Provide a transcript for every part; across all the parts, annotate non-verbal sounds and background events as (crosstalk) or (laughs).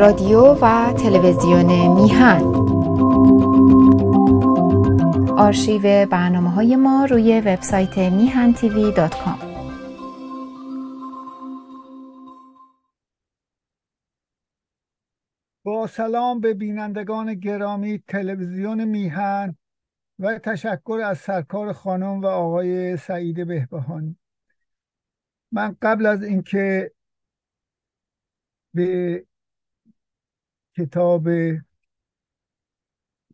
رادیو و تلویزیون میهن. آرشیو برنامه های ما روی وبسایت میهن تیوی دات کام. با سلام به بینندگان گرامی تلویزیون میهن و تشکر از سرکار خانم و آقای سعید بهبهانی. من قبل از اینکه به کتاب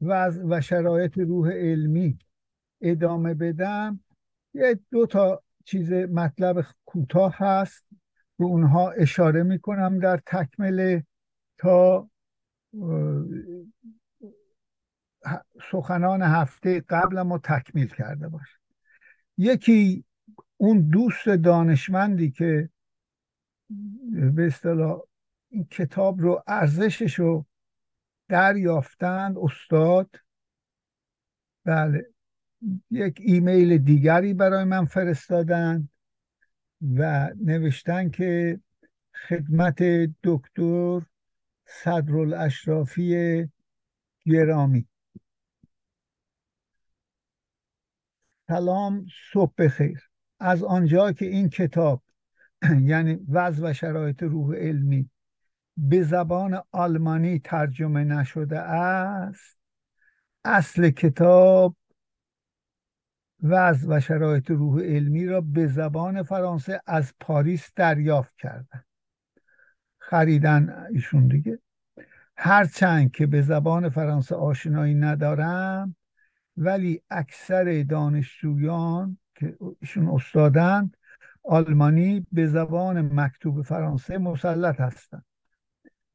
وضع و شرایط روح علمی ادامه بدم. یه دو تا چیز مطلب کوتاه هست. به اونها اشاره می‌کنم در تکمله تا سخنان هفته قبل ما تکمیل کرده باشه یکی اون دوست دانشمندی که به اصطلاح این کتاب رو ارزشش رو دریافتند استاد. بله. یک ایمیل دیگری برای من فرستادند و نوشتن که خدمت دکتر صدرالاشرافی گرامی. سلام صبح بخیر. از آنجا که این کتاب (clears throat) یعنی وضع و شرایط روح علمی به زبان آلمانی ترجمه نشده است. اصل کتاب وضع و شرایط روح علمی را به زبان فرانسه از پاریس دریافت کردن. خریدن ایشون دیگه. هرچند که به زبان فرانسه آشنایی ندارم ولی اکثر دانشجویان که ایشون استادند آلمانی به زبان مکتوب فرانسه مسلط هستند.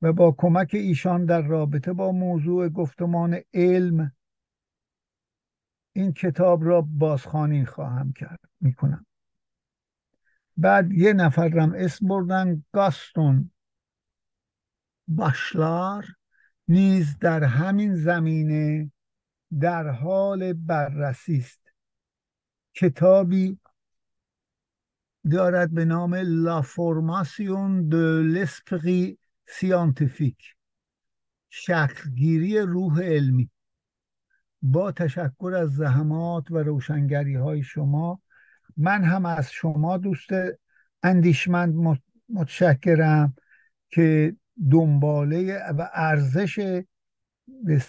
و با کمک ایشان در رابطه با موضوع گفتمان علم این کتاب را بازخوانی خواهم کرد می‌کنم. بعد یه نفرم اسم بردن گاستون باشلار نیز در همین زمینه در حال بررسی است. کتابی دارد به نام لا فرماسیون دو لسپری سیانتیفیک شکلگیری روح علمی. با تشکر از زحمات و روشنگری های شما من هم از شما دوست اندیشمند متشکرم که دنباله و ارزش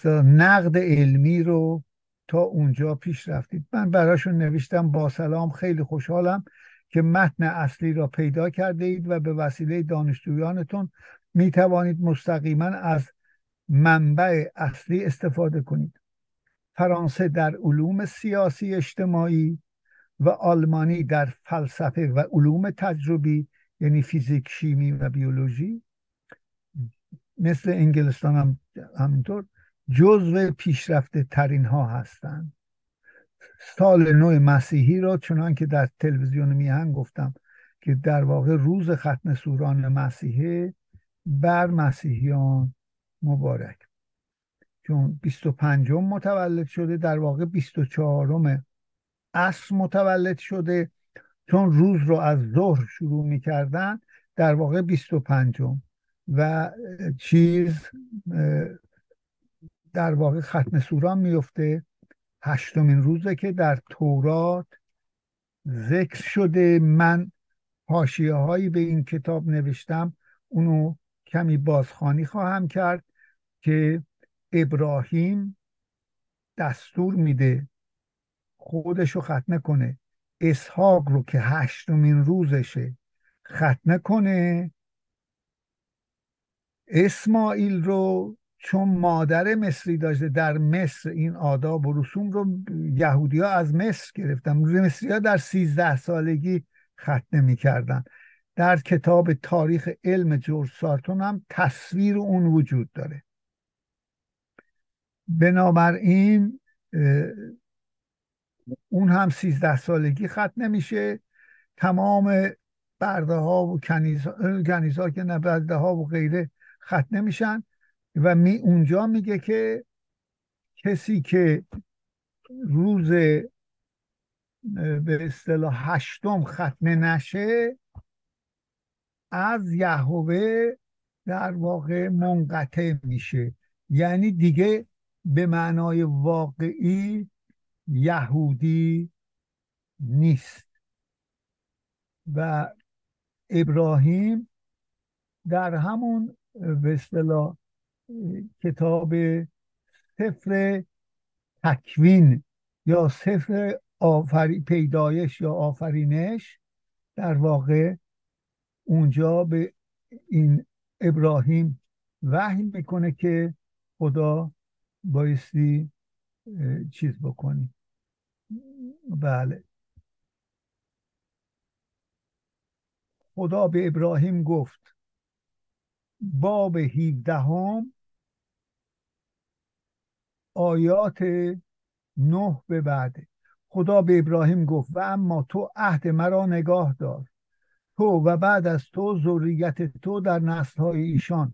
نقد علمی رو تا اونجا پیش رفتید. من براشون نوشتم با سلام خیلی خوشحالم که متن اصلی را پیدا کرده اید و به وسیله دانشجویانتون می توانید مستقیما از منبع اصلی استفاده کنید. فرانسه در علوم سیاسی اجتماعی و آلمانی در فلسفه و علوم تجربی یعنی فیزیک شیمی و بیولوژی مثل انگلستان هم همینطور جزو پیشرفته ترین ها هستند. سال نو مسیحی را چنان که در تلویزیون میهن گفتم که در واقع روز ختم سوران مسیحه بر مسیحیان مبارک. چون 25 متولد شده در واقع 24 عصر متولد شده. چون روز رو از ظهر شروع می‌کردن در واقع 25 و چیز در واقع ختم سوران میفته هشتمین روزه که در تورات ذکر شده. من حاشیه هایی به این کتاب نوشتم. اونو کمی بازخانی خواهم کرد که ابراهیم دستور میده خودشو ختنه کنه. اسحاق رو که هشتمین روزشه ختنه کنه. اسماعیل رو چون مادر مصری داشته در مصر این آداب و رسوم رو یهودی ها از مصر گرفتن. مصری ها در سیزده سالگی ختنه می‌کردن. در کتاب تاریخ علم جورج سارتون هم تصویر اون وجود داره. بنابراین اون هم سیزده سالگی ختم نمیشه. تمام برده ها و کنیز ها که نبرده ها و غیره ختم نمیشن. و می اونجا میگه که کسی که روز به اصطلاح هشتم ختنه نشه از یهوه در واقع منقطع میشه. یعنی دیگه به معنای واقعی یهودی نیست. و ابراهیم در همون به اصطلاح کتاب سفر تکوین یا سفر آفری پیدایش یا آفرینش در واقع اونجا به این ابراهیم وحی می‌کنه که خدا بایستی چیز بکنی. بله. خدا به ابراهیم گفت باب 17 هم آیات نه به بعد. خدا به ابراهیم گفت و اما تو عهد مرا نگاه دار. تو و بعد از تو ذریت تو در های ایشان.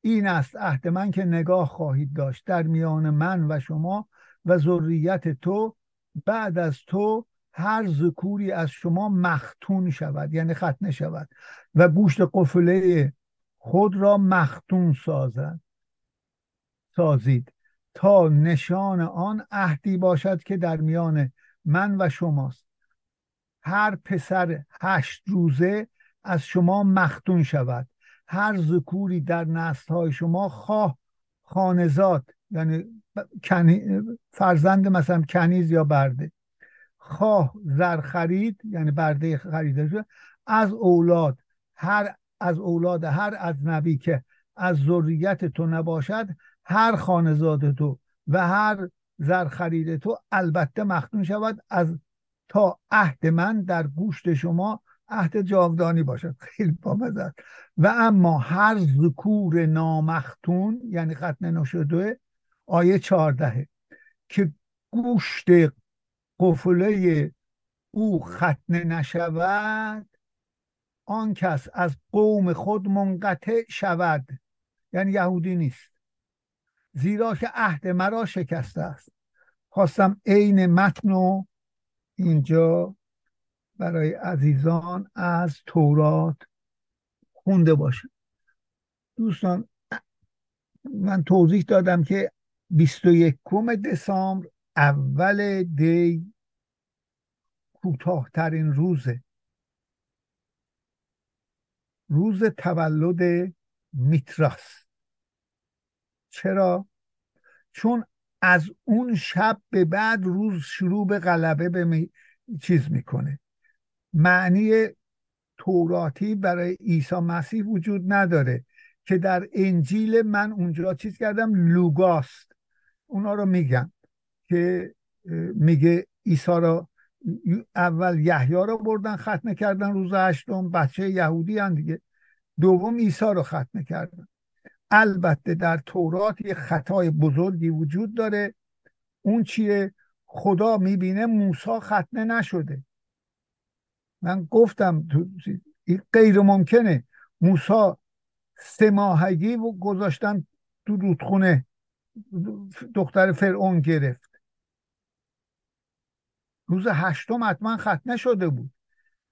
این است عهد من که نگاه خواهید داشت در میان من و شما و ذریت تو. بعد از تو هر ذکوری از شما مختون شود یعنی ختنه شود و گوشت قفله خود را مختون سازد. سازید تا نشان آن عهدی باشد که در میان من و شماست. هر پسر هشت روزه از شما مختون شود. هر ذکوری در نسل های شما خواه خانزاد یعنی فرزند مثلا کنیز یا برده. خواه زر خرید یعنی برده خریده شده از اولاد. هر از اولاد هر نبی که از ذریت تو نباشد هر خانزاد تو و هر زر خرید تو البته مختون شود. از تا عهد من در گوشت شما عهد جاودانی باشد (laughs) خیلی بامزد و اما هر ذکور نامختون یعنی ختنه نشده آیه چهاردهه که گوشت قفله او ختنه نشود آن کس از قوم خود منقطع شود. یعنی یهودی نیست. زیرا که عهد مرا شکسته است. خواستم عین متن و اینجا برای عزیزان از تورات خونده باشم دوستان من توضیح دادم که 21 دسامبر اول دی کوتاهترین روزه. روز تولد میتراس چرا؟ چون از اون شب به بعد روز شروع به غلبه به چیز می‌کنه. معنی توراتی برای عیسی مسیح وجود نداره که در انجیل من اونجا چیز کردم؟ لوگاست. اونا رو میگم که میگه عیسی را اول یحیی رو بردن ختنه کردن روز هشتم. بچه یهودی هم دیگه. دوم عیسی رو ختنه کردن. البته در تورات یه خطای بزرگی وجود داره. اون چیه؟ خدا می‌بینه موسا ختنه نشده. من گفتم غیر ممکنه. موسا سه ماهگی و گذاشتن تو رودخونه. دختر فرعون گرفت. روز هشتم حتما ختنه شده بود.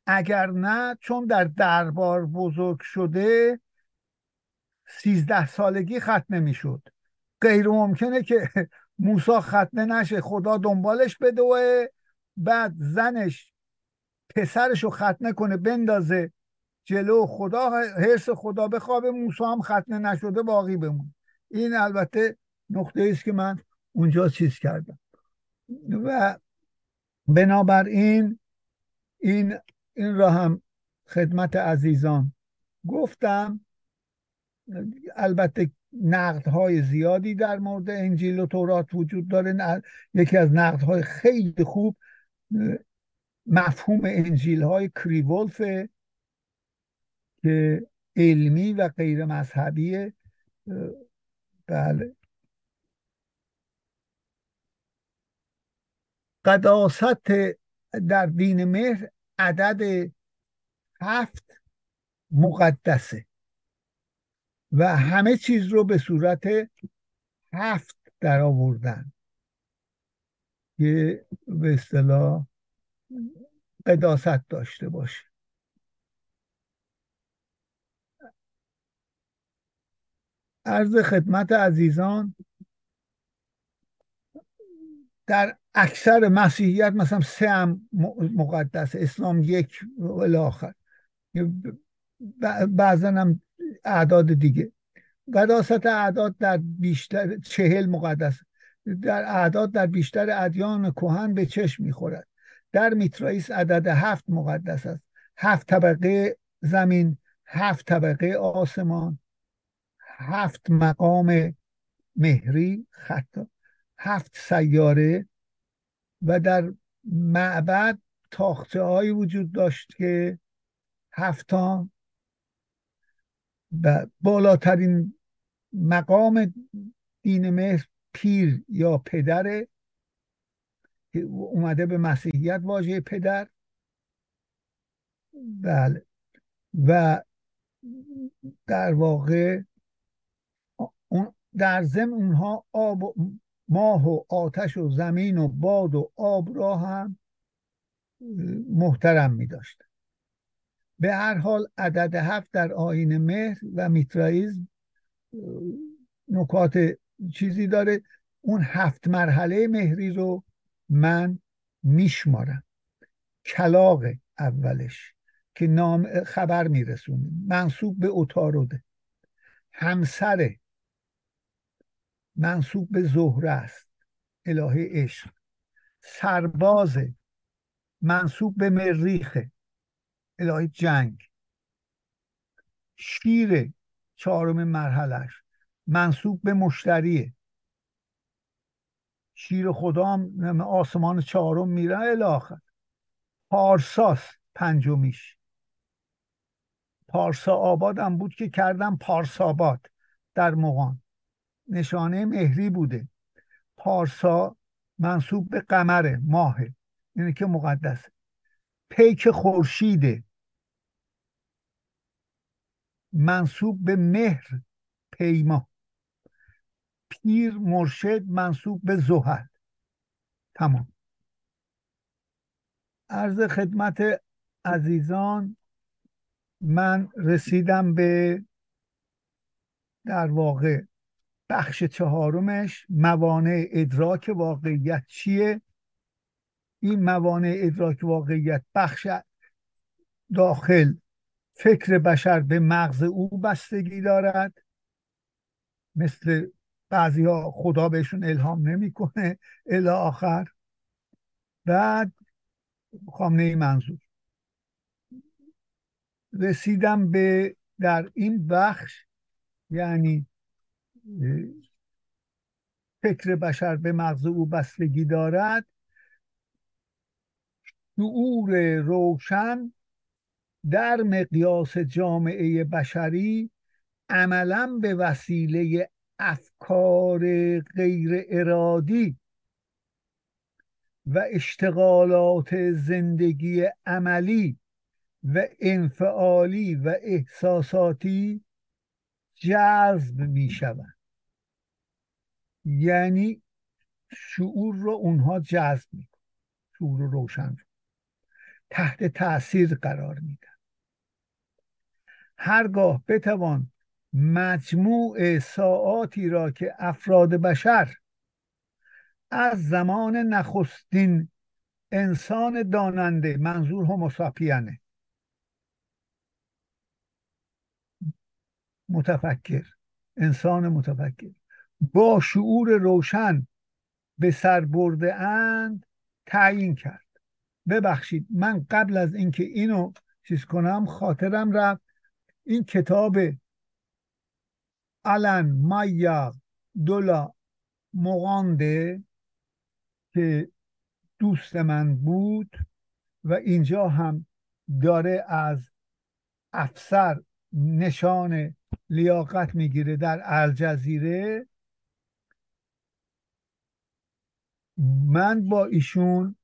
اگر نه چون در دربار بزرگ شده سیزده سالگی ختنه می‌شد. غیر ممکنه که (laughs) موسا ختنه نشه خدا دنبالش بده و بعد زنش پسرش رو ختنه کنه بندازه جلو خدا حرس خدا بخوابه موسا هم ختنه نشده باقی بمون این البته نقطه است که من اونجا چیز کردم. و بنابراین این این را هم خدمت عزیزان گفتم. البته نقد های زیادی در مورد انجیل و تورات وجود داره. یکی از نقد های خیلی خوب مفهوم انجیل های کریولفه که علمی و غیر مذهبیه. بله. قداست در دین مهر عدد هفت مقدسه. و همه چیز رو به صورت هفت در آوردن. که به اصطلاح قداست داشته باشه. عرض خدمت عزیزان در اکثر مسیحیت مثلا سه هم مقدس اسلام یک الاخر بعضا هم اعداد دیگه. قداست اعداد در بیشتر چهل مقدس در اعداد در بیشتر ادیان کهن به چشم می‌خورد. در میترائیس عدد هفت مقدس است. هفت طبقه زمین هفت طبقه آسمان هفت مقام مهری خطا هفت سیاره و در معبد تاخته هایی وجود داشت که هفتا و بالاترین مقام دین مهر پیر یا پدره اومده به مسیحیت واژه پدر. بله. و در واقع در ضمن اونها آب و ماه و آتش و زمین و باد و آب را هم محترم می داشت به هر حال عدد هفت در آین مهر و میترائیزم نکات چیزی داره. اون هفت مرحله مهری رو من میشمارم. کلاق اولش که نام خبر میرسونه. منصوب به اتاروده. همسر منصوب به زهره است. الهه عشق. سرباز منصوب به مریخه الهه جنگ. شیر چهارم مرحلهش منصوب به مشتریه. شیر خدا هم آسمان چهارم میره الاخر پارساس پنجمیش. پارسا آباد هم بود که کردم پارساباد در مغان. نشانه مهری بوده. پارسا منصوب به قمره ماهه. اینه که مقدسه. پیک خورشیده. منصوب به مهر پیما. پیر مرشد منصوب به زحل. تمام. عرض خدمت عزیزان من رسیدم به در واقع بخش چهارمش. موانع ادراک واقعیت چیه؟ این موانع ادراک واقعیت بخش داخل فکر بشر به مغز او بستگی دارد. مثل بعضی ها خدا بهشون الهام نمی‌کنه الی آخر. بعد خامنه منظور. رسیدم به در این بخش یعنی فکر بشر به مغز او بستگی دارد. شعور روشن در مقیاس جامعه بشری عملا به وسیله افکار غیر ارادی و اشتغالات زندگی عملی و انفعالی و احساساتی جذب می شوند. یعنی شعور رو اونها جذب می شعور روشن رو تحت تاثیر قرار میدن. هرگاه بتوان مجموع ساعاتی را که افراد بشر از زمان نخستین انسان داننده منظور هموساپینه متفکر انسان متفکر با شعور روشن به سر برده اند تعیین کرد. ببخشید من قبل از اینکه اینو چیز کنم خاطرم رفت. این کتاب آلن مایا دولا مغانده که دوست من بود و اینجا هم داره از افسر نشان لیاقت می‌گیره در الجزیره. من با ایشون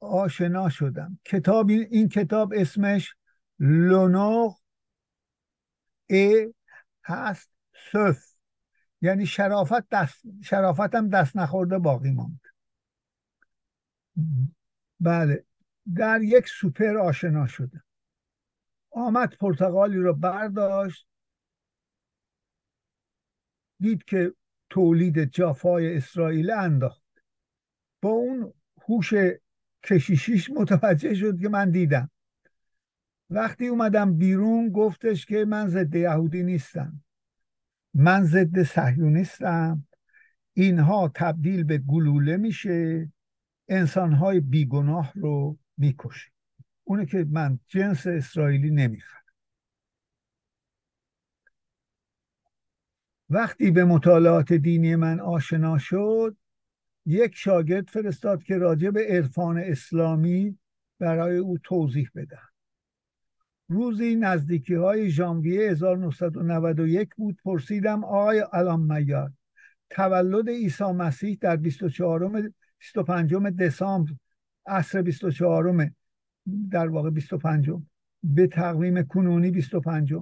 آشنا شدم. کتاب این کتاب اسمش لونوغ ای هست سف یعنی شرافت دست شرافتم دست نخورده باقی ماند. بله. در یک سوپر آشنا شده آمد پرتغالی رو برداشت. دید که تولید جافای اسرائیل انداخت. با اون هوش کشیشیش متوجه شد که من دیدم. وقتی اومدم بیرون گفتش که من ضد یهودی نیستم. من ضد صهیونیستم اینها تبدیل به گلوله میشه. انسانهای بیگناه رو می‌کشه اونه که من جنس اسرائیلی نمی‌خوام وقتی به مطالعات دینی من آشنا شد یک شاگرد فرستاد که راجع به عرفان اسلامی برای او توضیح بدم روزی نزدیکی های ژانویه 1991 بود پرسیدم آقای علام میار تولد عیسی مسیح در 24 25 دسامبر عصر 24 در واقع 25 به تقویم کنونی 25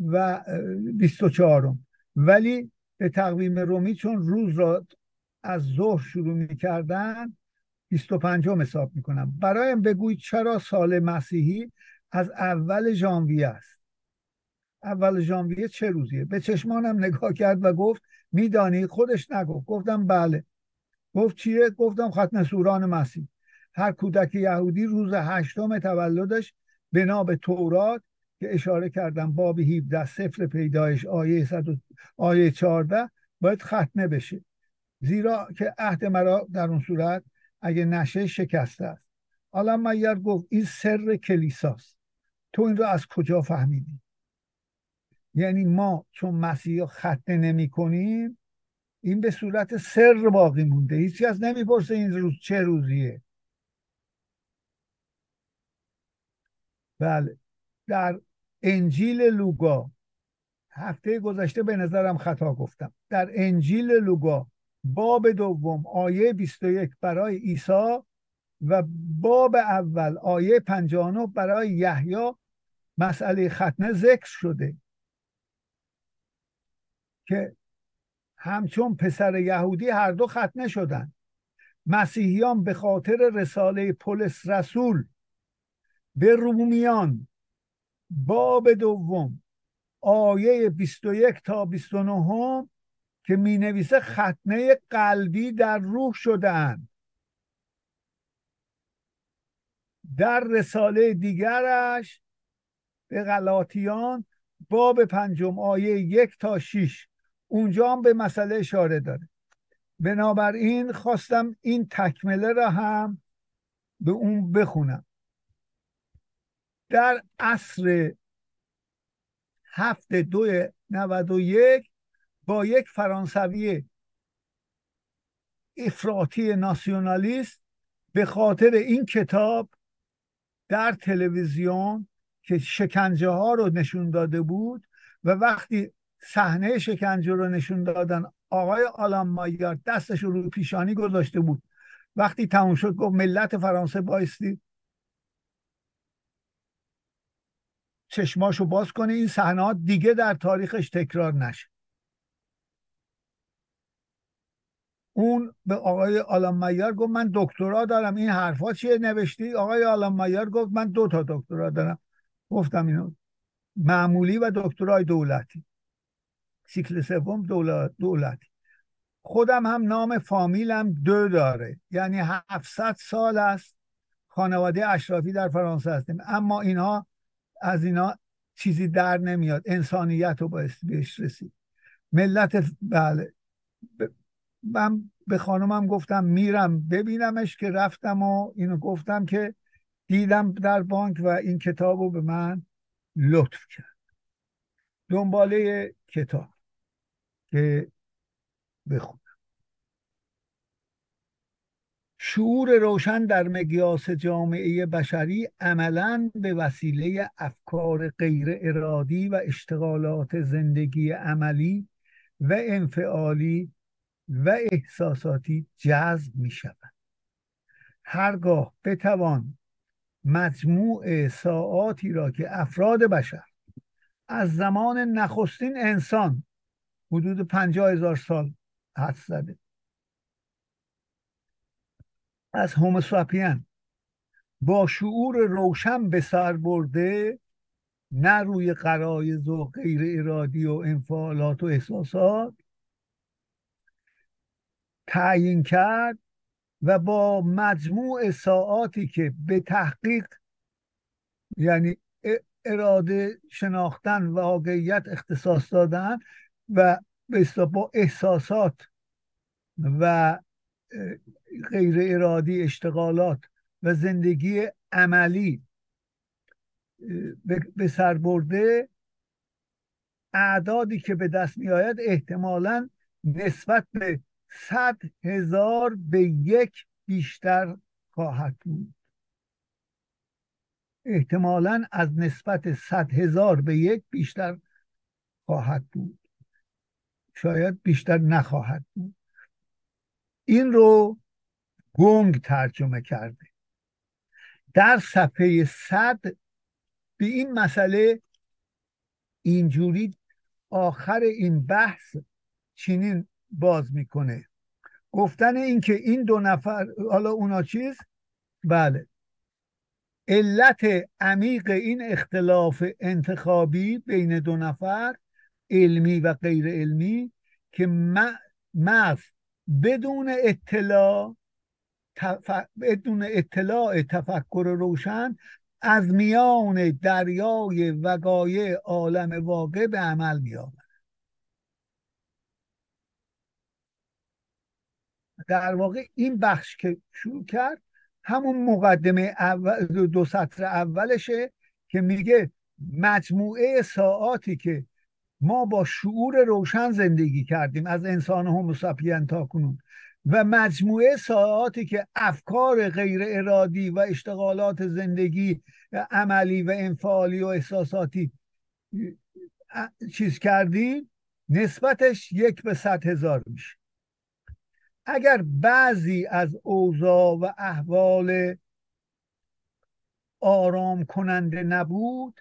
و 24 ولی به تقویم رومی چون روز را از ظهر شروع می‌کردن 25 حساب می‌کنم. برایم بگویید چرا سال مسیحی از اول ژانویه است؟ اول ژانویه چه روزیه؟ به چشمانم نگاه کرد و گفت میدانی خودش نگفت. گفتم بله. گفت چیه؟ گفتم ختم سوران مسیح. هر کودک یهودی روز هشتم تولدش بنا به تورات که اشاره کردم باب 17 سفر پیدایش آیه 100 آیه 14 باید ختنه بشه. زیرا که عهد مرا در اون صورت اگه نشه شکسته است. حالا میر گفت این سر کلیساست؟ تو این رو از کجا فهمیدی؟ یعنی ما چون مسیح ختنه نمی کنیم این به صورت سر باقی مونده. هیچی از نمی‌پرسه این روز چه روزیه. بله در انجیل لوگا هفته گذشته به نظرم خطا گفتم. در انجیل لوگا باب دوم آیه 21 برای عیسی و باب اول آیه 59 برای یحیی. مسئله ختنه ذکر شده که همچون پسر یهودی هر دو ختنه شدن. مسیحیان به خاطر رساله پولس رسول به رومیان. باب دوم آیه 21 تا 29 که می نویسه ختنه قلبی در روح شدن در رساله دیگرش به غلاطیان باب پنجم آیه یک تا شیش اونجا هم به مسئله اشاره داره. بنابراین خواستم این تکمله را هم به اون بخونم. در عصر هفت دو نود و یک با یک فرانسوی افراطی ناسیونالیست به خاطر این کتاب در تلویزیون که شکنجه ها رو نشون داده بود و وقتی صحنه شکنجه رو نشون دادن آقای آلان مایر دستش رو پیشانی گذاشته بود. وقتی تموم شد گفت ملت فرانسه بایستی چشماشو باز کنه. این صحنه دیگه در تاریخش تکرار نشه. اون به آقای آلان مایر گفت من دکترا دارم. این حرفا چیه نوشتی؟ آقای آلان مایر گفت من دو تا دکترا دارم. گفتم اینو. معمولی و دکترای دولتی. سیکل سوم دولت دولتی. خودم هم نام فامیلم دو داره. یعنی 700 سال است. خانواده اشرافی در فرانسه هستیم. اما اینها از اینا چیزی در نمیاد. انسانیت رو باید بهش رسید. ملت بله. من به خانمم گفتم میرم ببینمش که رفتم و اینو گفتم که دیدم در بانک و این کتاب رو به من لطف کرد. دنباله کتاب که بخونم. شعور روشن در مقیاس جامعه بشری عملا به وسیله افکار غیر ارادی و اشتغالات زندگی عملی و انفعالی و احساساتی جذب می شود هرگاه بتوان مجموع ساعاتی را که افراد بشر از زمان نخستین انسان حدود پنجاه هزار سال حد زده. از هوموساپین با شعور روشن به سر برده نه روی قرایز و غیر ارادی و انفعالات و احساسات تعیین کرد و با مجموع ساعاتی که به تحقیق یعنی اراده شناختن و واقعیت اختصاص دادن و با احساسات و غیر ارادی اشتغالات و زندگی عملی به سر برده اعدادی که به دست می آید احتمالا نسبت به صد هزار به یک بیشتر خواهد بود. احتمالا از نسبت صد هزار به یک بیشتر خواهد بود. شاید بیشتر نخواهد بود. این رو گنگ ترجمه کرده. در صفحه صد به این مسئله اینجوری آخر این بحث چنین باز می‌کنه. گفتن اینکه این دو نفر حالا اونا چیز؟ بله. علت عمیق این اختلاف انتخابی بین دو نفر علمی و غیر علمی که مغز بدون اطلاع بدون اطلاع تفکر روشن از میان دریای وقایع عالم واقع به عمل می در واقع این بخش که شروع کرد همون مقدمه اول دو سطر اولشه که میگه مجموعه ساعاتی که ما با شعور روشن زندگی کردیم از انسان هوموساپین تا کنون و مجموعه ساعاتی که افکار غیر ارادی و اشتغالات زندگی عملی و انفعالی و احساساتی چیز کردیم نسبتش یک به صد هزار میشه. اگر بعضی از اوضاع و احوال آرام کننده نبود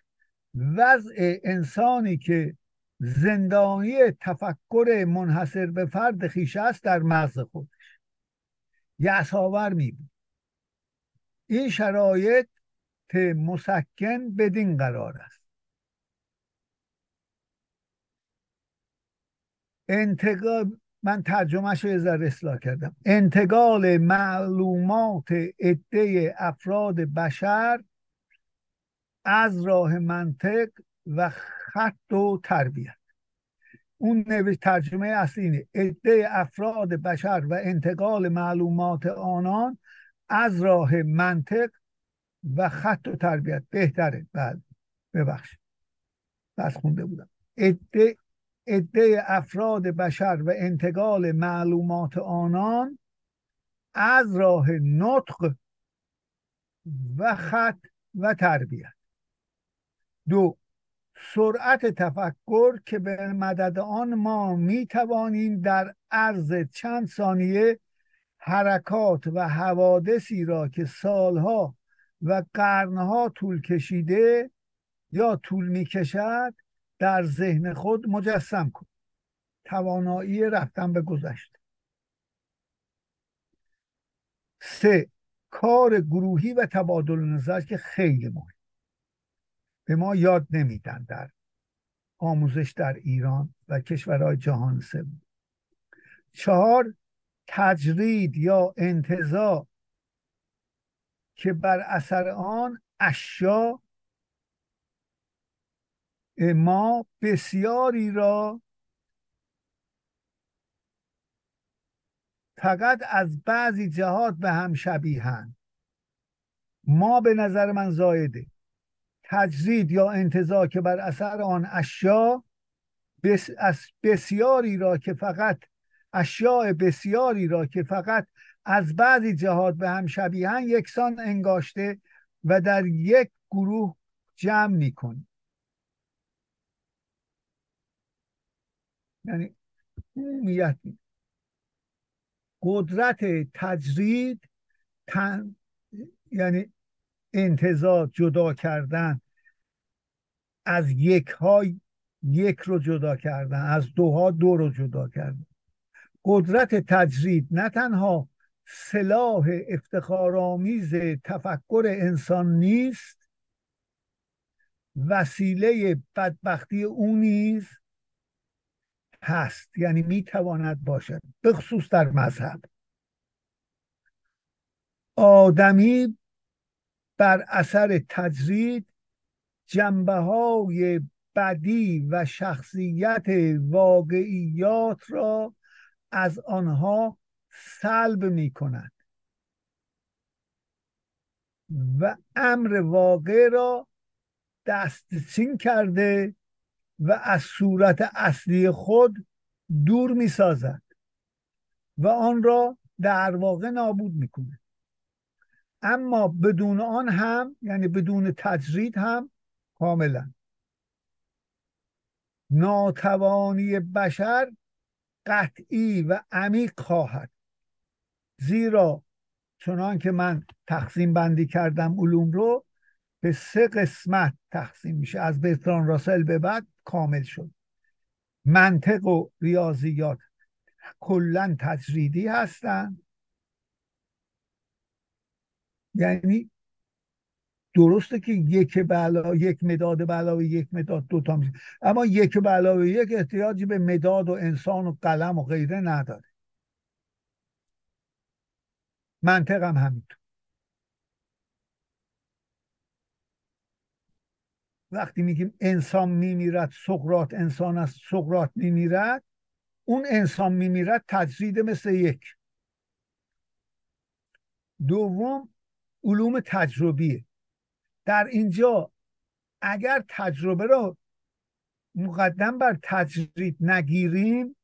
وضع انسانی که زندانی تفکر منحصر به فرد خیش است در مغز خودش. یعصاور می بود. این شرایط مسکن بدین قرار است. انتقال من ترجمهش رو یه اصلاح کردم. انتقال معلومات عده افراد بشر از راه منطق و خط و تربیت. اون نوشت ترجمه اصلی اینه. عده افراد بشر و انتقال معلومات آنان از راه منطق و خط و تربیت. بهتره. بعد ببخشید. بس خونده بودم. عده عده افراد بشر و انتقال معلومات آنان از راه نطق و خط و تربیت. دو سرعت تفکر که به مدد آن ما می توانیم در عرض چند ثانیه حرکات و حوادثی را که سالها و قرنها طول کشیده یا طول می کشد در ذهن خود مجسم کن. توانایی رفتن به گذشته. سه کار گروهی و تبادل نظر که خیلی مهم. به ما یاد نمیدن در آموزش در ایران و کشورهای جهان سوم. چهار تجرید یا انتظار که بر اثر آن اشیا ما بسیاری را فقط از بعضی جهات به هم شبیهند ما به نظر من زایده. تجرید یا انتظار که بر اثر آن اشیا بس بسیاری را که فقط اشیاء بسیاری را که فقط از بعضی جهات به هم شبیهن یکسان انگاشته و در یک گروه جمع می‌کنیم. یعنی عمومیت قدرت تجرید تن یعنی انتظار جدا کردن. از یک های یک رو جدا کردن از دوها دو رو جدا کردن. قدرت تجرید نه تنها سلاح افتخارآمیز تفکر انسان نیست وسیله بدبختی او نیز هست یعنی می‌تواند باشد به خصوص در مذهب. آدمی بر اثر تجرید جنبه های بدی و شخصیت واقعیات را از آنها سلب می کند و امر واقع را دستچین کرده و از صورت اصلی خود دور می سازد و آن را در واقع نابود می‌کنه اما بدون آن هم یعنی بدون تجرید هم کاملا. ناتوانی بشر قطعی و عمیق خواهد. زیرا چنان که من تقسیم بندی کردم علوم رو به سه قسمت تقسیم میشه. از برتران راسل به بعد کامل شد. منطق و ریاضیات کلا تجریدی هستند یعنی درسته که یک به یک مداد به علاوه یک مداد دو تا میشه. اما یک به علاوه یک احتیاجی به مداد و انسان و قلم و غیره نداره. منطق هم همینطور. وقتی میگیم انسان میمیرد سقرات انسان است سقرات میمیرد اون انسان میمیرد تجرید مثل یک. دوم علوم تجربیه. در اینجا اگر تجربه را مقدم بر تجرید نگیریم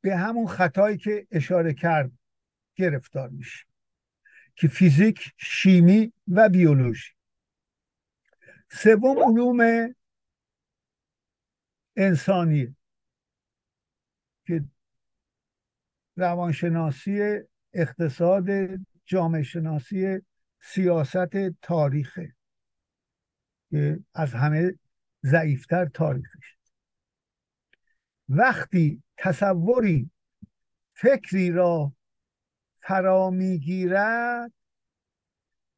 به همون خطایی که اشاره کرد گرفتار میشه که فیزیک شیمی و بیولوژی. سوم علوم انسانی که روانشناسی اقتصاد جامعه شناسی سیاست تاریخه که از همه ضعیفتر تاریخش. وقتی تصوری فکری را فرا می‌گیرد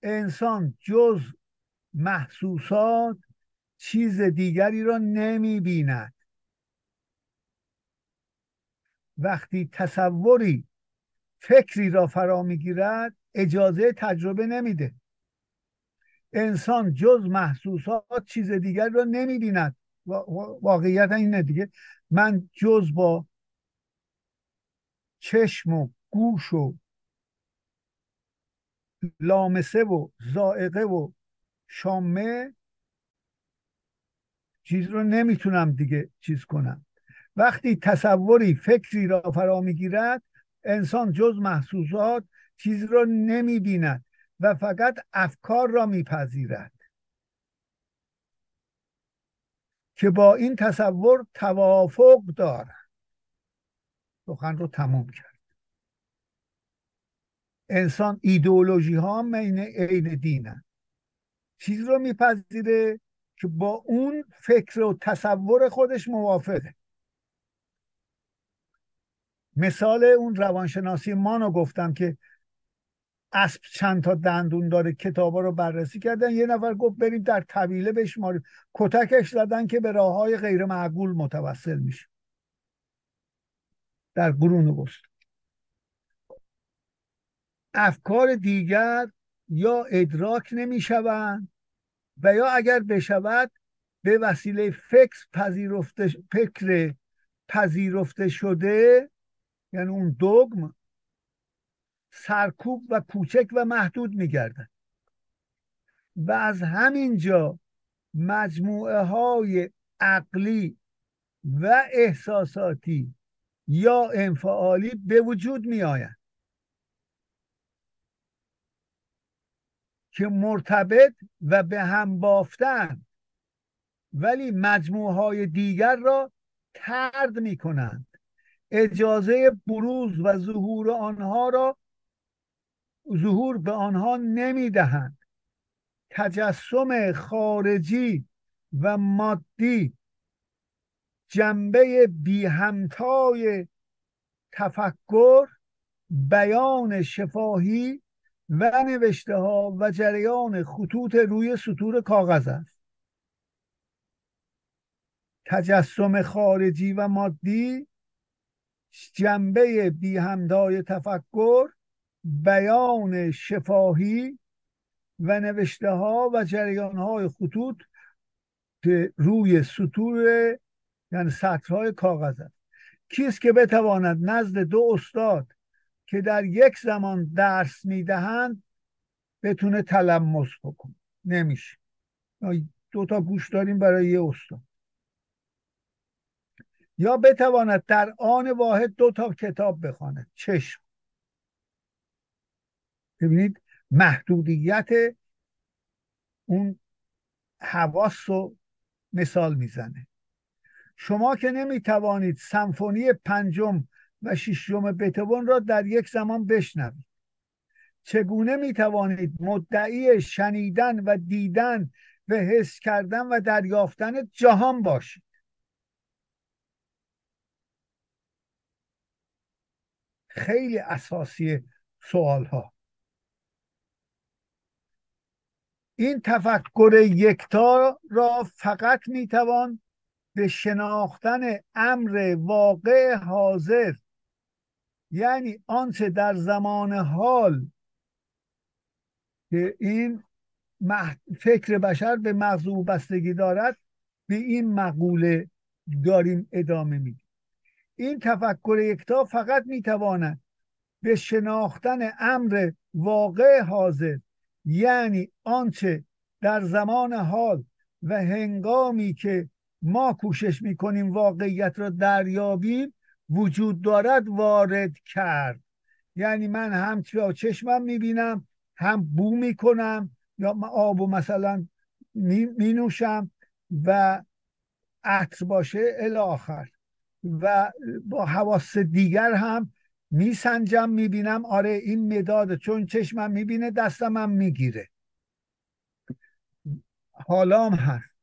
انسان جز محسوسات چیز دیگری را نمی بیند وقتی تصوری فکری را فرا می‌گیرد اجازه تجربه نمیده. انسان جز محسوسات چیز دیگری را نمی بیند واقعیت اینه دیگه. من جز با چشم و گوش و لامسه و زائقه و شامه چیز رو نمی‌تونم دیگه چیز کنم. وقتی تصوری فکری را فرا می‌گیرد انسان جز محسوسات چیز را نمی‌بیند و فقط افکار را میپذیرد. که با این تصور توافق دارد. سخن رو تموم کرد. انسان ایدئولوژی ها عین عین دینن. چیز رو میپذیره که با اون فکر و تصور خودش موافقه. مثال اون روانشناسی مانو گفتم که اسب چند تا دندون داره کتابا رو بررسی کردن یه نفر گفت بریم در طویله بشماریم. کتکش زدن که به راه های غیر معقول متوسل میشه. در قرون وسطا افکار دیگر یا ادراک نمی‌شوند و یا اگر بشود به وسیله فکر پذیرفته فکر پذیرفته شده یعنی اون دوگم سرکوب و کوچک و محدود میگردن و از همینجا مجموعه های عقلی و احساساتی یا انفعالی به وجود می آیند که مرتبط و به هم بافتن. ولی مجموعه های دیگر را ترد می کنند اجازه بروز و ظهور آنها را ظهور به آنها نمی دهند تجسم خارجی و مادی جنبه بی همتای تفکر بیان شفاهی و نوشته ها و جریان خطوط روی سطور کاغذ است. تجسم خارجی و مادی جنبه بی همدای تفکر بیان شفاهی و نوشته ها و جریان های خطوط روی سطور یعنی سطرهای کاغذ است. کیست که بتواند نزد دو استاد که در یک زمان درس می‌دهند بتونه تلمس بکنه نمیشه. دو تا گوش داریم برای یه استاد. یا بتواند در آن واحد دو تا کتاب بخواند. چشم. ببینید محدودیت اون حواس رو مثال می‌زنه. شما که نمی‌توانید سمفونی پنجم و ششم بتون را در یک زمان بشنوید. چگونه می‌توانید مدعی شنیدن و دیدن و حس کردن و دریافتن جهان باشید؟ خیلی اساسی سوال ها این تفکر یکتا را فقط می‌توان به شناختن امر واقع حاضر یعنی آنچه در زمان حال که این فکر بشر به مغزو بستگی دارد به این مقوله داریم ادامه میدیم. این تفکر یکتا فقط می‌تواند به شناختن امر واقع حاضر یعنی آنچه در زمان حال و هنگامی که ما کوشش می‌کنیم واقعیت را دریابیم وجود دارد وارد کرد. یعنی من هم چشمم می‌بینم هم بو می‌کنم یا آب و مثلا می نوشم و عطر باشه الاخر و با حواس دیگر هم میسنجم می‌بینم آره این مداد چون چشمم می‌بینه دستم هم می‌گیره. حالام هست.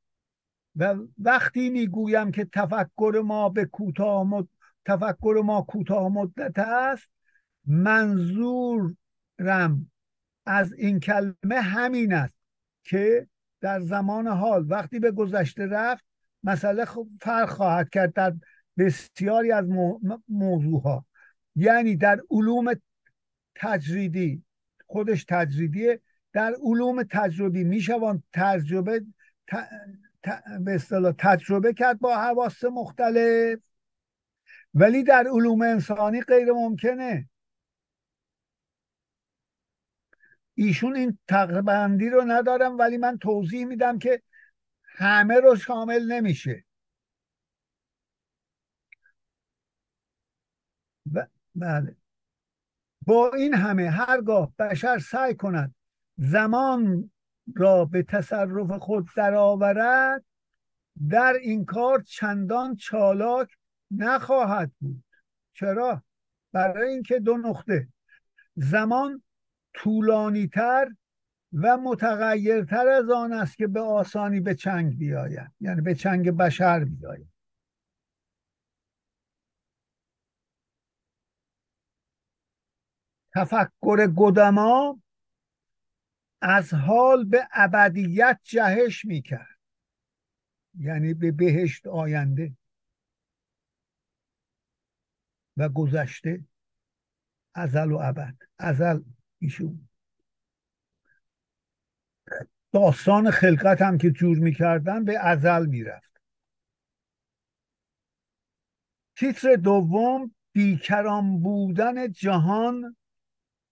و وقتی می‌گویم که تفکر ما به کوتاه. تفکر ما کوتاه مدت است. منظورم از این کلمه همین است که در زمان حال وقتی به گذشته رفت مسئله فرق خواهد کرد در بسیاری از موضوع ها یعنی در علوم تجریدی خودش تجریدیه در علوم تجربی میشوان تجربه به اصطلاح تجربه کرد با حواس مختلف. ولی در علوم انسانی غیر ممکنه. ایشون این تقبندی رو ندارم ولی من توضیح میدم که همه رو شامل نمیشه. بله. با این همه هرگاه بشر سعی کند زمان را به تصرف خود درآورد در این کار چندان چالاک نخواهد بود. چرا؟ برای اینکه دو نقطه. زمان طولانی تر و متغیرتر از آن است که به آسانی به چنگ بیاید. یعنی به چنگ بشر بیاید. تفکر گدما از حال به ابدیت جهش می‌کرد. یعنی به بهشت آینده. و گذشته ازل و ابد. ازل ایشون. داستان خلقت هم که جور می‌کردن به ازل می‌رفت. تیتر دوم بیکران بودن جهان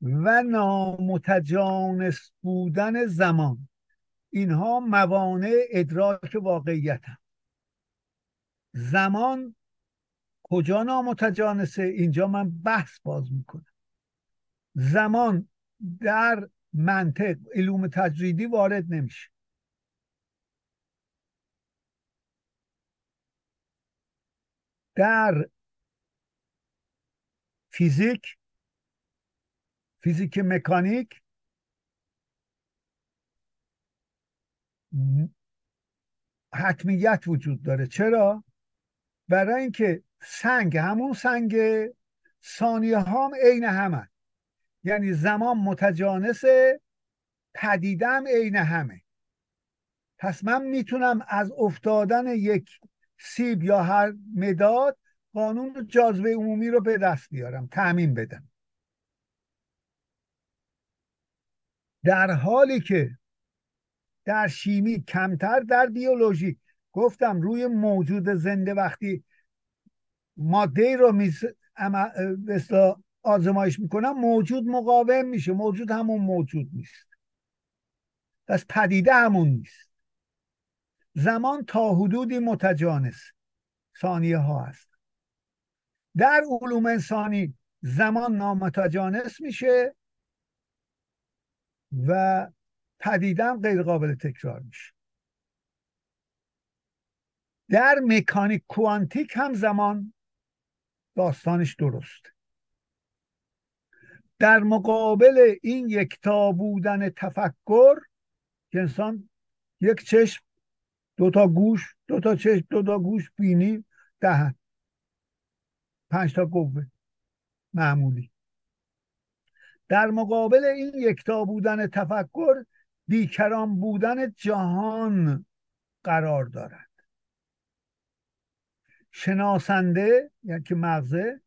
و نامتجانس بودن زمان. اینها موانع ادراک واقعیت هم. زمان کجا نامتجانسه اینجا من بحث باز می‌کنم. زمان در منطق علوم تجریدی وارد نمیشه. در فیزیک فیزیک مکانیک حتمیت وجود داره. چرا؟ برای اینکه سنگ همون سنگ ثانیه هم عین همه. یعنی زمان متجانس پدیدم عین همه. پس من می‌تونم از افتادن یک سیب یا هر مداد قانون جاذبه عمومی رو به دست بیارم تعمین بدم. در حالی که در شیمی کمتر در بیولوژی گفتم روی موجود زنده وقتی ماده رو میز آزمایش می‌کنم موجود مقاوم میشه. موجود همون موجود نیست. پس پدیده همون نیست. زمان تا حدودی متجانس ثانیه ها هست. در علوم انسانی زمان نامتجانس میشه و پدیدم غیر قابل تکرار میشه. در مکانیک کوانتیک هم زمان داستانش درست. در مقابل این یکتا بودن تفکر که انسان یک چشم دو تا گوش دو تا چشم دو تا گوش بینی دهن پنج تا قوه معمولی. در مقابل این یکتا بودن تفکر بیکران بودن جهان قرار دارد. شناسنده یعنی که مغزه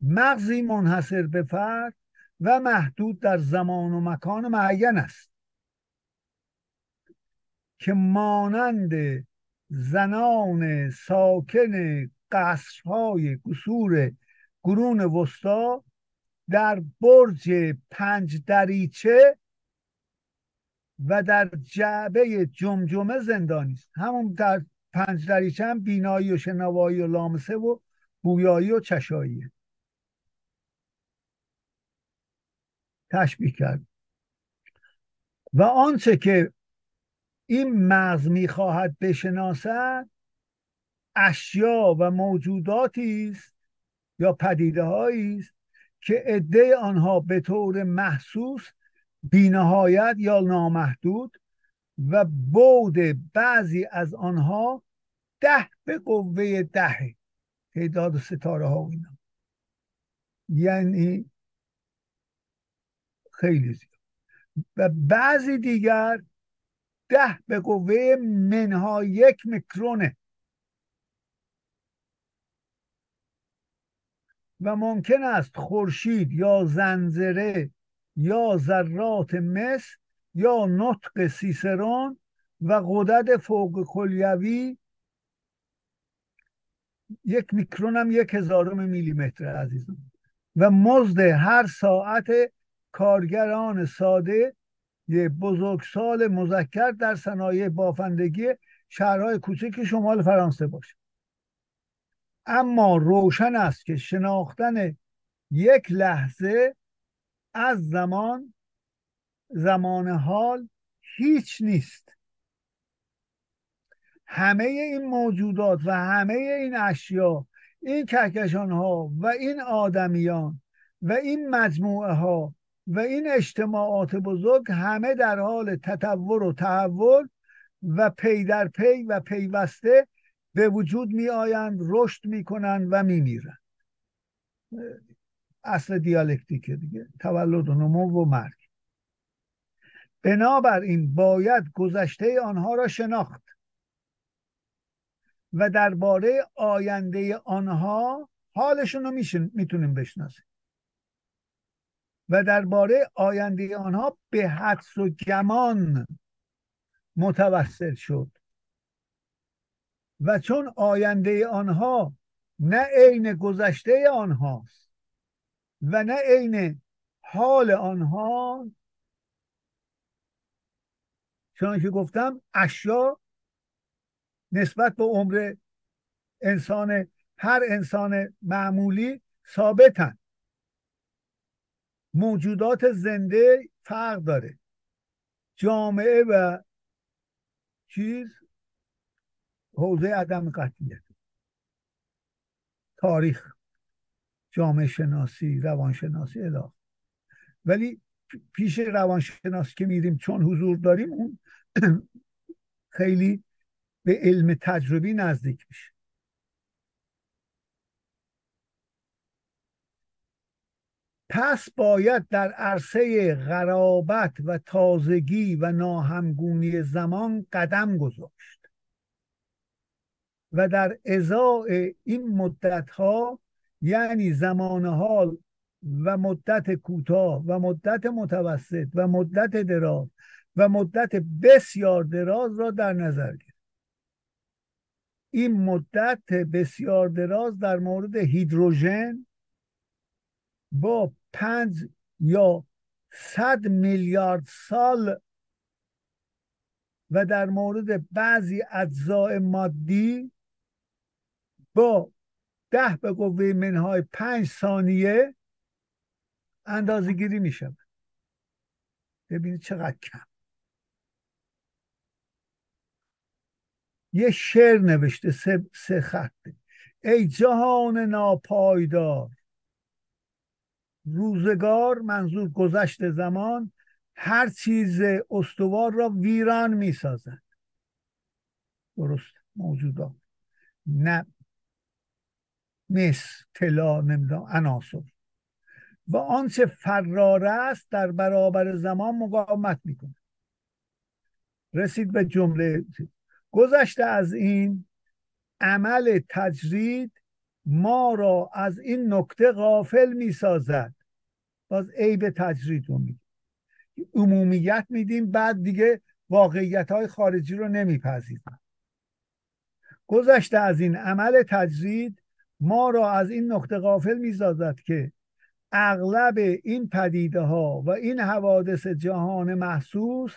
مغزی منحصر به فرد و محدود در زمان و مکان معین است که مانند زنان ساکن قصرهای قصور قرون وسطا در برج پنج دریچه و در جعبه جمجمه زندانی است. همون در پنج دریچه هم بینایی و شنوایی و لامسه و بویایی و چشایی. تشبیه کرد. و آنچه که این مغز می‌خواهد بشناسد اشیا و موجوداتی است یا پدیده است که عده آنها به طور محسوس بینهایت یا نامحدود و بود بعضی از آنها ده به قوه ده تعداد ستاره ها اینا. یعنی خیلی زیاد. و بعضی دیگر ده به قوه منها یک میکرونه. و ممکن است خورشید یا زنزره یا ذرات مس یا نطق سیسرون و قدرت فوق کلیوی یک میکرون هم یک هزارم میلیمتر عزیزم. و مزد هر ساعت کارگران ساده یه بزرگسال مذکر در صنایع بافندگی شهرهای کوچک شمال فرانسه باشه. اما روشن است که شناختن یک لحظه از زمان زمان حال هیچ نیست. همه این موجودات و همه این اشیا این کهکشان ها و این آدمیان و این مجموعه ها و این اجتماعات بزرگ همه در حال تطور و تحول و پی در پی و پیوسته به وجود می آیند رشد می کنند و می میرند اصل دیالکتیک دیگه. تولد و نمو و مرگ. بنابراین باید گذشته آنها را شناخت و درباره آینده آنها حالشون رو می‌تونیم بشناسیم و درباره آینده آنها به حدس و گمان متوسل شد و چون آینده آنها نه عین گذشته آنهاست و نه عین حال آنها چون که گفتم اشیا نسبت به عمر انسان هر انسان معمولی ثابتن. موجودات زنده فرق داره. جامعه و چیز حوزه عدم قطعیت. تاریخ جامعه شناسی روانشناسی اله. ولی پیش روانشناسی که میریم چون حضور داریم اون (clears throat) خیلی به علم تجربی نزدیک میشه. پس باید در عرصه غرابت و تازگی و ناهمگونی زمان قدم گذاشت و در ازای این مدت ها یعنی زمان حال و مدت کوتاه و مدت متوسط و مدت دراز و مدت بسیار دراز را در نظر گرفت. این مدت بسیار دراز در مورد هیدروژن با پنج یا صد میلیارد سال و در مورد بعضی اجزاء مادی با ده به قوه منهای پنج ثانیه اندازه گیری می شود ببینید چقدر کم. یه شعر نوشته سه, سه خطه ای جهان ناپایدار روزگار منظور گذشت زمان هر چیز استوار را ویران می سازند درست موجودات. نه مس طلا نمی‌دونم عناصر و آنچه فرار است در برابر زمان مقاومت می‌کنه. رسید به جمله گذشته از این عمل تجرید ما را از این نکته غافل می‌سازد. باز عیب تجرید رو میگیم. عمومیت میدیم بعد دیگه واقعیت های خارجی رو نمیپذیریم. گذشته از این عمل تجرید ما را از این نقطه غافل می‌سازد که اغلب این پدیده ها و این حوادث جهان محسوس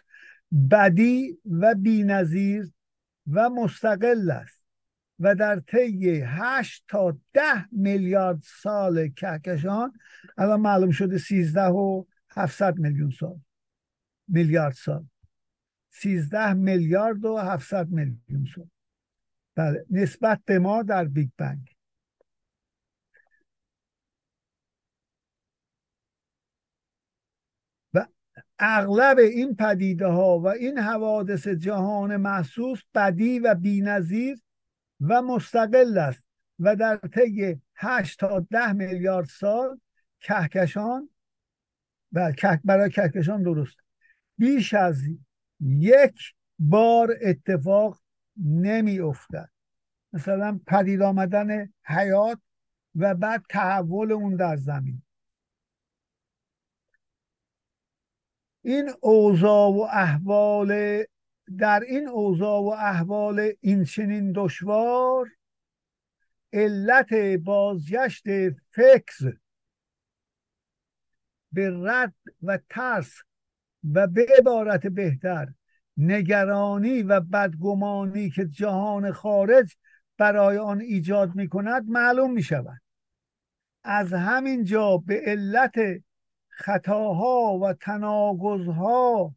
بدی و بینظیر و مستقل است و در طی 8 تا 10 میلیارد سال کهکشان الان معلوم شده 13 و 700 میلیون سال میلیارد سال. 13 میلیارد و 700 میلیون سال. بله نسبت به ما در بیگ بنگ و اغلب این پدیده ها و این حوادث جهان محسوس بدی و بینظیر و مستقل است و در طی 8 تا 10 میلیارد سال کهکشان و برای کهکشان درست. بیش از یک بار اتفاق نمی افتد مثلا پدید آمدن حیات و بعد تحول اون در زمین. این اوضاع و احوال در این اوضاع و احوال این چنین دشوار علت بازگشت فکر به رد و ترس و به عبارت بهتر نگرانی و بدگمانی که جهان خارج برای آن ایجاد می کند معلوم می شود از همین جا به علت خطاها و تناقضها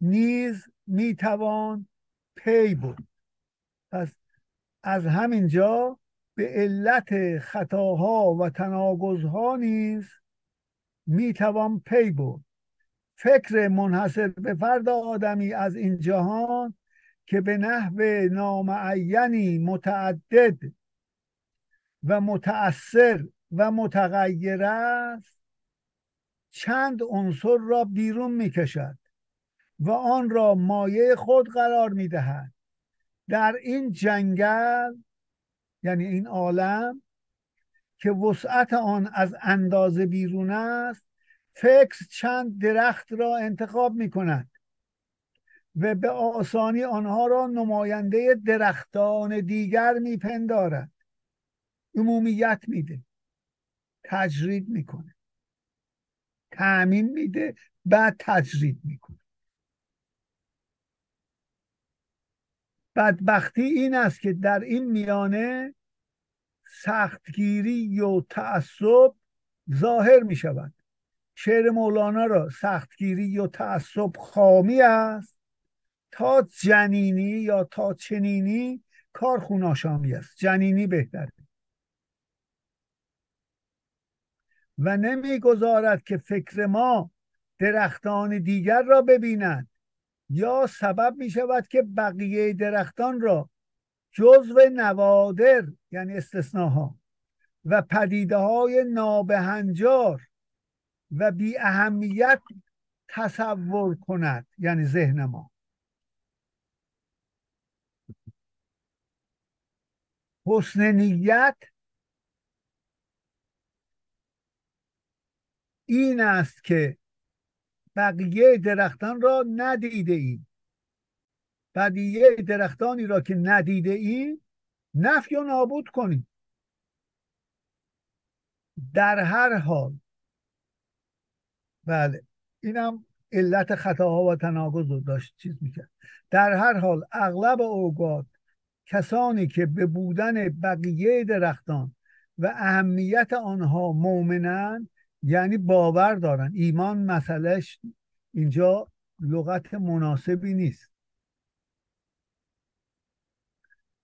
نیز می‌توان پی بود پس از همین جا به علت خطاها و تناقضها نیز می‌توان پی بود فکر منحصر به فرد آدمی از این جهان که به نحو نامعینی متعدد و متأثر و متغیر است چند عنصر را بیرون می‌کشد و آن را مایه خود قرار می‌دهد. در این جنگل یعنی این عالم که وسعت آن از اندازه بیرون است فکر چند درخت را انتخاب می کند و به آسانی آنها را نماینده درختان دیگر میپندارد. عمومیت میده. تجرید می‌کنه. تعمین میده بعد تجرید می‌کنه. بدبختی این است که در این میانه سختگیری و تعصب ظاهر می شود شعر مولانا را سختگیری و تعصب خامی است. تا جنینی یا تا چنینی کار خوناشامی است. جنینی بهتره. و نمی‌گذارد که فکر ما درختان دیگر را ببینند یا سبب می شود که بقیه درختان را جزو نوادر یعنی استثناها و پدیده های نابهنجار و بی اهمیت تصور کند یعنی ذهن ما. حسن نیت این است که بقیه درختان را ندیده اید بقیه درختانی را که ندیده اید نفی و نابود کنید در هر حال بله اینم علت خطاها و تناقض رو داشت چیز می‌کرد. در هر حال اغلب اوقات کسانی که به بودن بقیه درختان و اهمیت آنها مؤمنند یعنی باور دارن. ایمان مسئلهش اینجا لغت مناسبی نیست.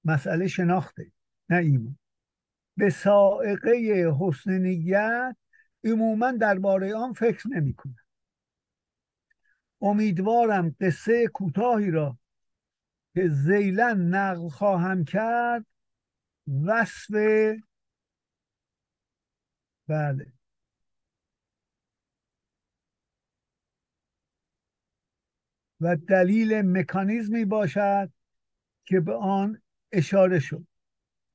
مسئله شناخته نه ایمان. به سائقه حسن نیت عموما درباره آن فکر نمی‌کنه امیدوارم قصه کوتاهی را که زیلا نقل خواهم کرد وصف بله. و دلیل مکانیزمی باشد که به آن اشاره شد.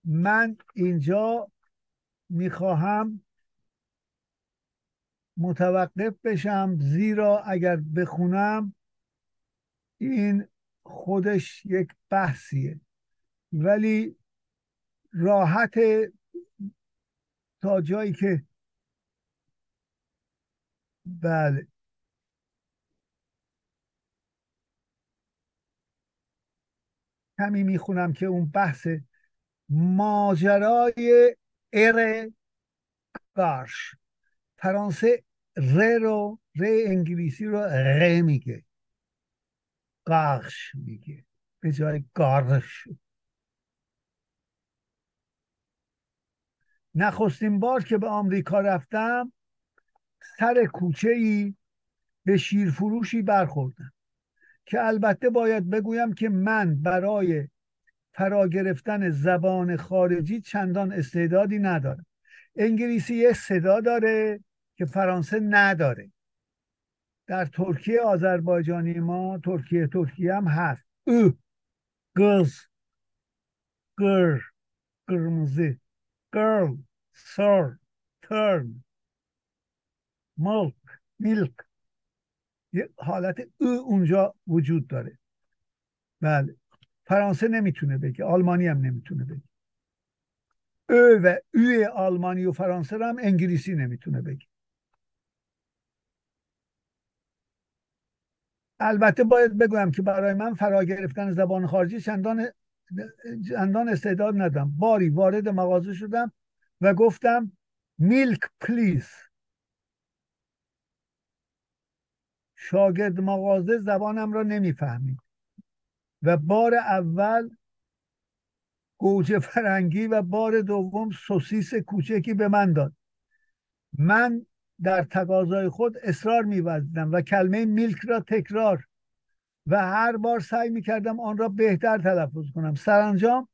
من اینجا می‌خواهم متوقف بشم زیرا اگر بخونم این خودش یک بحثیه. ولی راحت تا جایی که بله. کمی می‌خونم که اون بحث ماجرای ار گارش فرانسه ر رو ر انگلیسی رو ر میگه. قارش میگه. به جای گارش نخستین بار که به آمریکا رفتم سر کوچه ای به شیرفروشی برخوردم. که البته باید بگویم که من برای فرا گرفتن زبان خارجی چندان استعدادی ندارم. انگلیسی یه صدا داره که فرانسه نداره. در ترکیه آذربایجانی ما ترکیه ترکیه هم هست. او گز گر قرمزی گرل سر ترن ملک میلک. یه حالت او اونجا وجود داره. بله. فرانسه نمی‌تونه بگه آلمانی هم نمی‌تونه بگه. او و او آلمانی و فرانسه هم انگلیسی نمی‌تونه بگه. البته باید بگویم که برای من فرا گرفتن زبان خارجی چندان چندان استعداد ندارم. باری وارد مغازه شدم و گفتم میلک پلیز شاگرد مغازه زبانم را نمی‌فهمید. و بار اول گوجه فرنگی و بار دوم سوسیس کوچکی به من داد. من در تقاضای خود اصرار میوزدم و کلمه میلک را تکرار و هر بار سعی می‌کردم آن را بهتر تلفظ کنم. سرانجام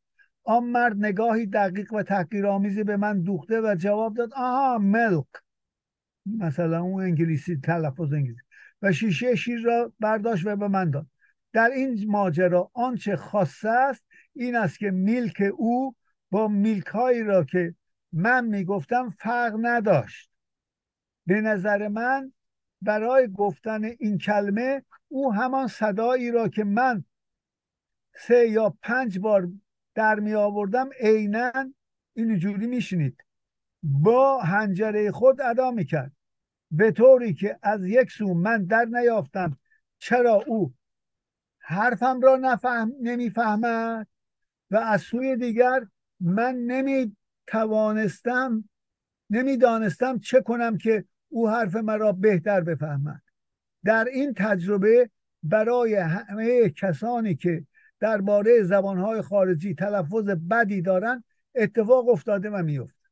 آن مرد نگاهی دقیق و تحقیرآمیزی به من دوخته و جواب داد آها ملک. مثلا اون انگلیسی تلفظ انگلیسی. و شیشه شیر را برداشت و به من داد. در این ماجرا آنچه خاصه است این است که میلک او با میلک هایی را که من می‌گفتم فرق نداشت. به نظر من برای گفتن این کلمه او همان صدایی را که من سه یا پنج بار در می آوردم عینا اینجوری میشنید. با هنجره خود ادا می‌کرد. به طوری که از یک سو من در نیافتم چرا او حرفم را نفهم نمی‌فهمد؟ و از سوی دیگر من نمی توانستم نمی‌دانستم چه کنم که او حرف مرا بهتر بفهمد. در این تجربه برای همه کسانی که درباره زبانهای خارجی تلفظ بدی دارن اتفاق افتاده و میفته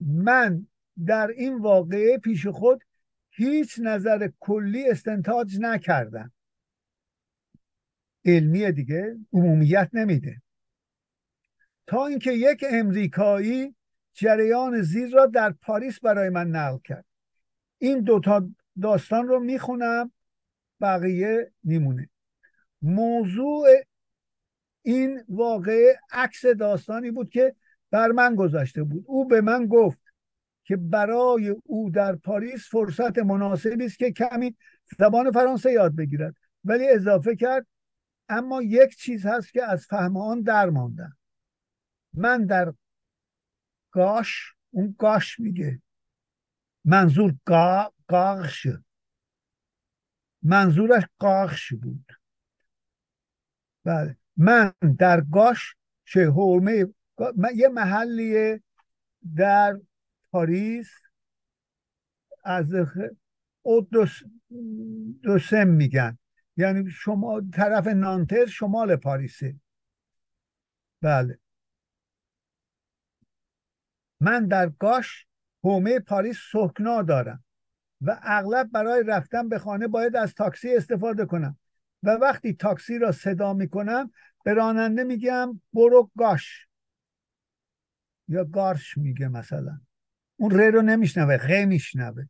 من در این واقعه پیش خود هیچ نظر کلی استنتاج نکردم علمیه دیگه عمومیت نمیده. تا اینکه یک امریکایی جریان زیر را در پاریس برای من نقل کرد. این دوتا داستان رو می‌خونم بقیه میمونه. موضوع این واقعه عکس داستانی بود که بر من گذاشته بود. او به من گفت که برای او در پاریس فرصت مناسبی است که کمی زبان فرانسه یاد بگیرد. ولی اضافه کرد اما یک چیز هست که از فهم آن در ماندم من در گاش اون گاش میگه. منظور گا قاقش منظورش قاقش بود. بله. من در گاش چه یه محلیه در پاریس از دوسم میگن. یعنی شما طرف نانتر شمال پاریسه. بله. من در گاش حومه پاریس سکنا دارم و اغلب برای رفتن به خانه باید از تاکسی استفاده کنم و وقتی تاکسی را صدا می‌کنم به راننده میگم برو گاش. یا گارش میگه مثلا. اون ر رو نمیشنوه خ میشنوه.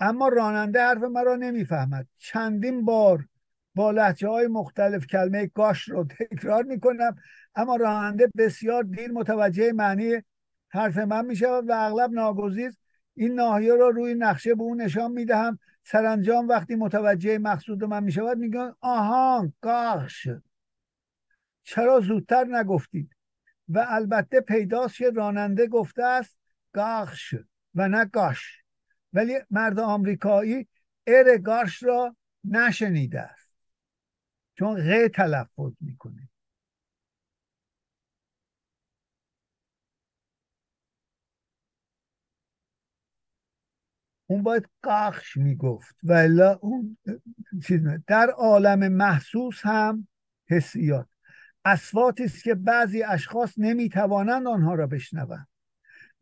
اما راننده حرف مرا نمی‌فهمد. چندین بار با لحجه های مختلف کلمه گاش رو تکرار می‌کنم اما راننده بسیار دیر متوجه معنی حرف من می‌شود و اغلب ناگزیر این ناحیه را روی نقشه به اون نشان می‌دهم. سرانجام وقتی متوجه مقصود من می‌شود میگن آها گاش. چرا زودتر نگفتید؟ و البته پیداست که راننده گفته است گاش و نه گاش. ولی مرد آمریکایی ار گاش را نشنیده است. چون غ تلفظ می‌کنه. اون باید قاخش می‌گفت. و اون چیز در عالم محسوس هم حسیات. اسواتی است که بعضی اشخاص نمی‌توانند آنها را بشنوند.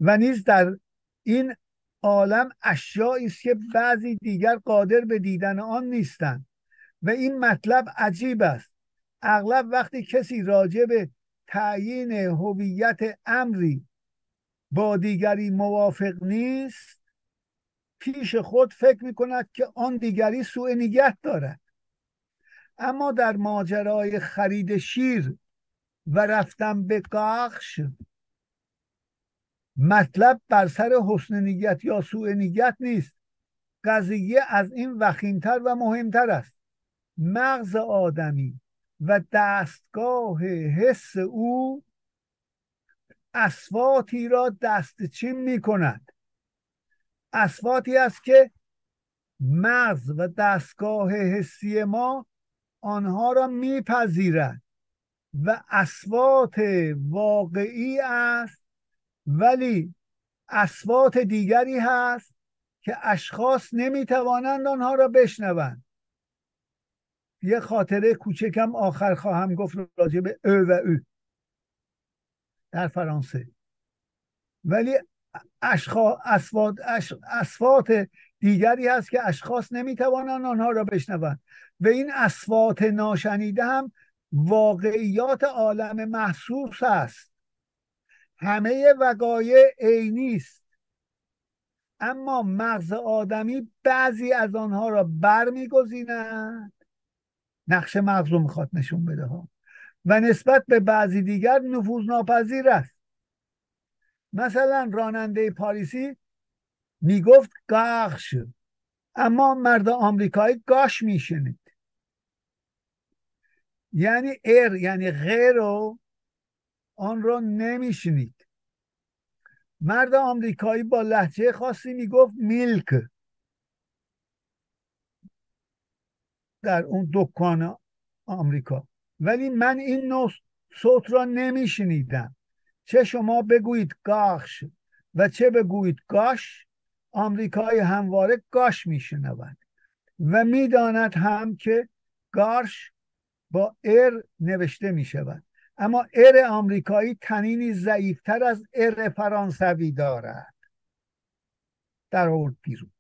و نیز در این عالم اشیایی است که بعضی دیگر قادر به دیدن آن نیستند و این مطلب عجیب است. اغلب وقتی کسی راجع به تعیین هویت امری با دیگری موافق نیست پیش خود فکر می کند که آن دیگری سوء نیت دارد. اما در ماجرای خرید شیر و رفتن به قاخش مطلب بر سر حسن نیت یا سوء نیت نیست. قضیه از این وخیمتر و مهمتر است. مغز آدمی و دستگاه حس او اسواتی را دستچین می کند اسواتی است که مغز و دستگاه حسی ما آنها را میپذیرد و اسوات واقعی است ولی اسوات دیگری هست که اشخاص نمی‌توانند آنها را بشنوند. یه خاطره کوچکم آخر خواهم گفت راجع به او و او در فرانسه. ولی اشخاص اسوات, اسوات دیگری هست که اشخاص نمی‌توانند آنها را بشنوند. و این اسوات ناشنیده هم واقعیات عالم محسوس است. همه وقایع عینی است. اما مغز آدمی بعضی از آنها را برمیگزیند. نقش مغز رو می‌خواد نشون بده ها. و نسبت به بعضی دیگر نفوذ ناپذیر است. مثلا راننده پاریسی می‌گفت گاخش اما مرد آمریکایی گاش میشنید. یعنی ار یعنی غیر رو آن را نمیشنید. مرد آمریکایی با لحجه خاصی می‌گفت میلک. در اون دکان آمریکا. ولی من این نوع صوت را نمیشنیدم. چه شما بگویید گاش و چه بگویید گاش؟ آمریکایی همواره گاش میشنود و می‌داند هم که گاش با ار نوشته می شود اما ار آمریکایی تنینی ضعیفتر از ار فرانسوی دارد. در آورد بیرون.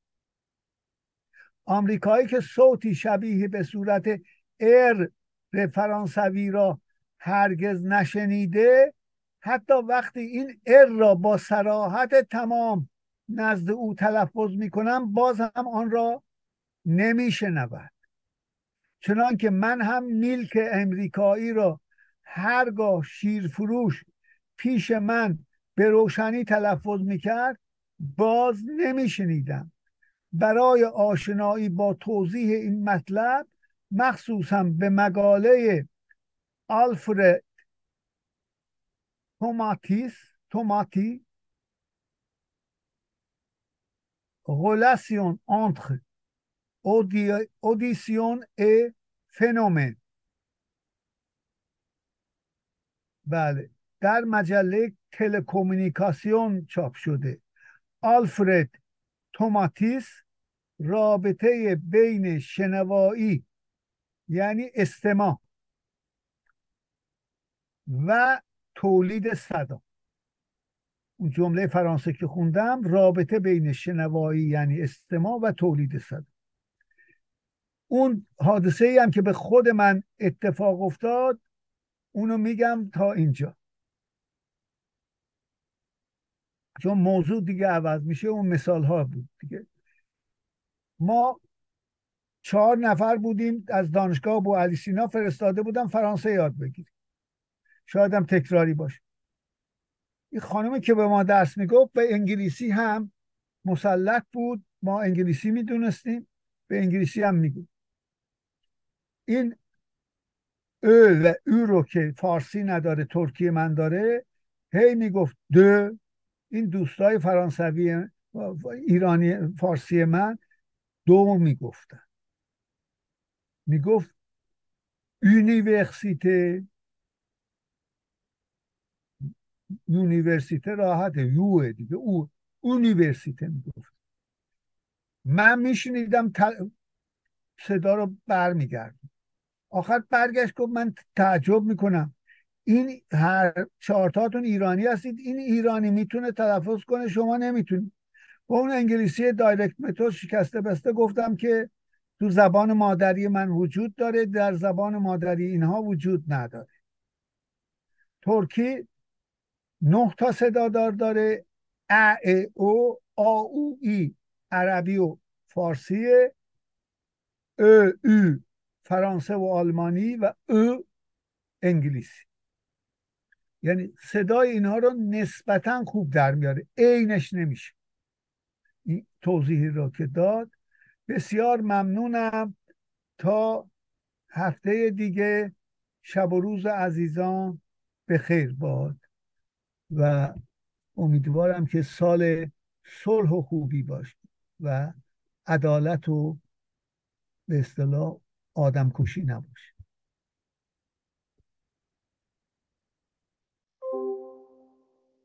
آمریکایی که صوتی شبیه به صورت ار فرانسوی را هرگز نشنیده حتی وقتی این ار را با سراحت تمام نزد او تلفظ می کنم باز هم آن را نمی شنود چنان که من هم میلک امریکایی را هرگاه شیرفروش پیش من به روشنی تلفظ می‌کرد باز نمیشنیدم. برای آشنایی با توضیح این مطلب مخصوصا به مقاله آلفرد توماتیس توماتی relation entre audition et phénomène. بله. در مجله تلکومونیکاسیون چاپ شده. آلفرد توماتیس رابطه بین شنوایی یعنی استماع و تولید صدا. اون جمله فرانسه که خوندم رابطه بین شنوایی یعنی استماع و تولید صدا. اون حادثه ای هم که به خود من اتفاق افتاد اونو میگم تا اینجا. چون موضوع دیگه عوض میشه اون مثال ها بود دیگه. ما چهار نفر بودیم از دانشگاه بو علی سینا فرستاده بودم فرانسه یاد بگیریم. شاید هم تکراری باشه. این خانمی که به ما درس می‌گفت به انگلیسی هم مسلط بود. ما انگلیسی می‌دونستیم به انگلیسی هم می‌گفت این او و او رو که فارسی نداره ترکیه من داره. هی می‌گفت دو این دوستای فرانسوی ایرانی فارسی من دو می‌گفتن. می‌گفت یونیورسیته. یونیورسیته راحت یوه دیگه. او یونیورسیته می‌گفت. من میشنیدم صدا رو برمیگردم آخر برگشت گفت من تعجب می‌کنم. این هر چهارتاتون ایرانی هستید. این ایرانی می‌تونه تلفظ کنه شما نمی‌تونید. با اون انگلیسی دایرکت متد شکسته بسته گفتم که تو زبان مادری من وجود داره در زبان مادری اینها وجود نداره. ترکی نه تا صدادار داره. ا او آ او ای عربی و فارسی ا او فرانسه و آلمانی و او انگلیسی یعنی صدای اینها رو نسبتا خوب در میاره. عینش نمیشه. این توضیحی را که داد. بسیار ممنونم. تا هفته دیگه. شب و روز عزیزان. به خیر باد. و امیدوارم که سال صلح و خوبی باشه و عدالت و به اصطلاح آدم کشی نباشه.